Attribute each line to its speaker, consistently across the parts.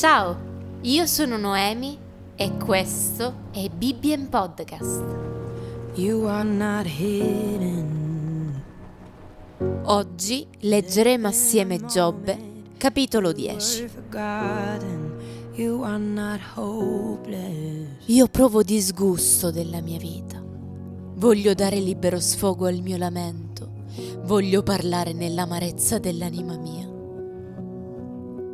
Speaker 1: Ciao, io sono Noemi e questo è Bibbien Podcast. Oggi leggeremo assieme Giobbe, capitolo 10.
Speaker 2: Forgotten. You are not hopeless.
Speaker 1: Io provo disgusto della mia vita. Voglio dare libero sfogo al mio lamento. Voglio parlare nell'amarezza dell'anima mia.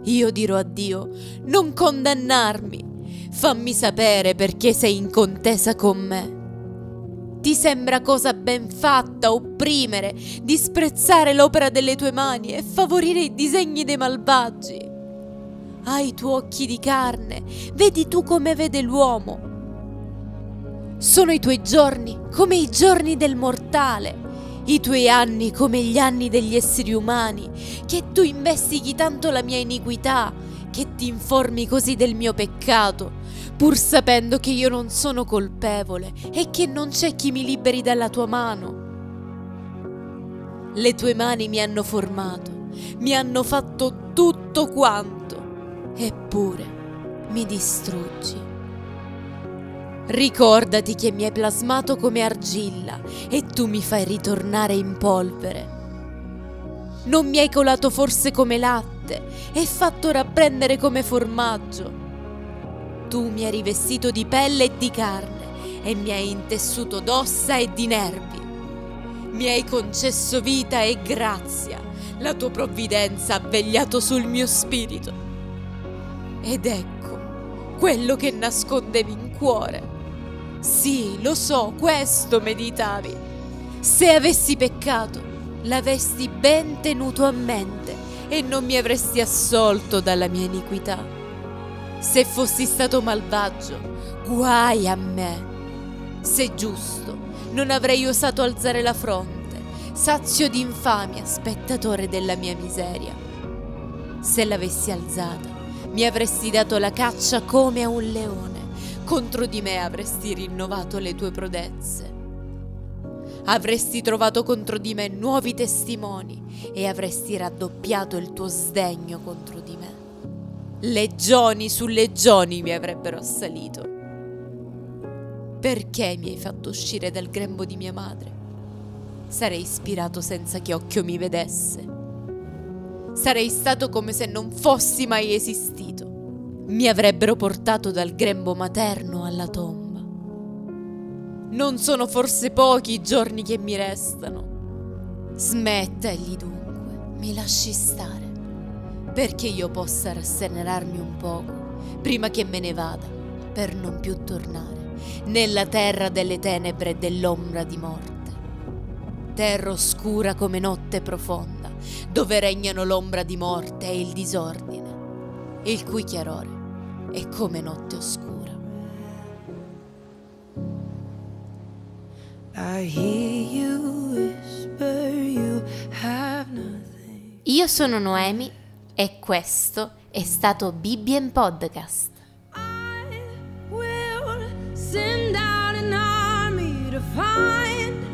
Speaker 1: Io dirò a Dio, non condannarmi. Fammi sapere perché sei in contesa con me. Ti sembra cosa ben fatta opprimere, disprezzare l'opera delle tue mani e favorire i disegni dei malvagi? Hai tuoi occhi di carne, vedi tu come vede l'uomo. Sono i tuoi giorni come i giorni del mortale, i tuoi anni come gli anni degli esseri umani, che tu investighi tanto la mia iniquità, che ti informi così del mio peccato, pur sapendo che io non sono colpevole e che non c'è chi mi liberi dalla tua mano. Le tue mani mi hanno formato, mi hanno fatto tutto quanto, eppure mi distruggi. Ricordati che mi hai plasmato come argilla e tu mi fai ritornare in polvere. Non mi hai colato forse come latte e fatto rapprendere come formaggio. Tu mi hai rivestito di pelle e di carne e mi hai intessuto d'ossa e di nervi. Mi hai concesso vita e grazia. La tua provvidenza ha vegliato sul mio spirito. Ed ecco quello che nascondevi in cuore. Sì, lo so, questo meditavi. Se avessi peccato, l'avessi ben tenuto a mente e non mi avresti assolto dalla mia iniquità. Se fossi stato malvagio, guai a me. Se giusto, non avrei osato alzare la fronte, sazio di infamia, spettatore della mia miseria. Se l'avessi alzata, mi avresti dato la caccia come a un leone contro di me avresti rinnovato le tue prodezze. Avresti trovato contro di me nuovi testimoni e avresti raddoppiato il tuo sdegno contro di me. Legioni su legioni mi avrebbero assalito. Perché mi hai fatto uscire dal grembo di mia madre? Sarei ispirato senza che occhio mi vedesse. Sarei stato come se non fossi mai esistito mi avrebbero portato dal grembo materno alla tomba. Non sono forse pochi i giorni che mi restano. Smetta egli dunque, mi lasci stare, perché io possa rasserenarmi un poco prima che me ne vada, per non più tornare nella terra delle tenebre e dell'ombra di morte. Terra oscura come notte profonda, dove regnano l'ombra di morte e il disordine, il cui chiarore è come notte oscura. Io sono Noemi e questo è stato Bibbien Podcast. I will send out an army to find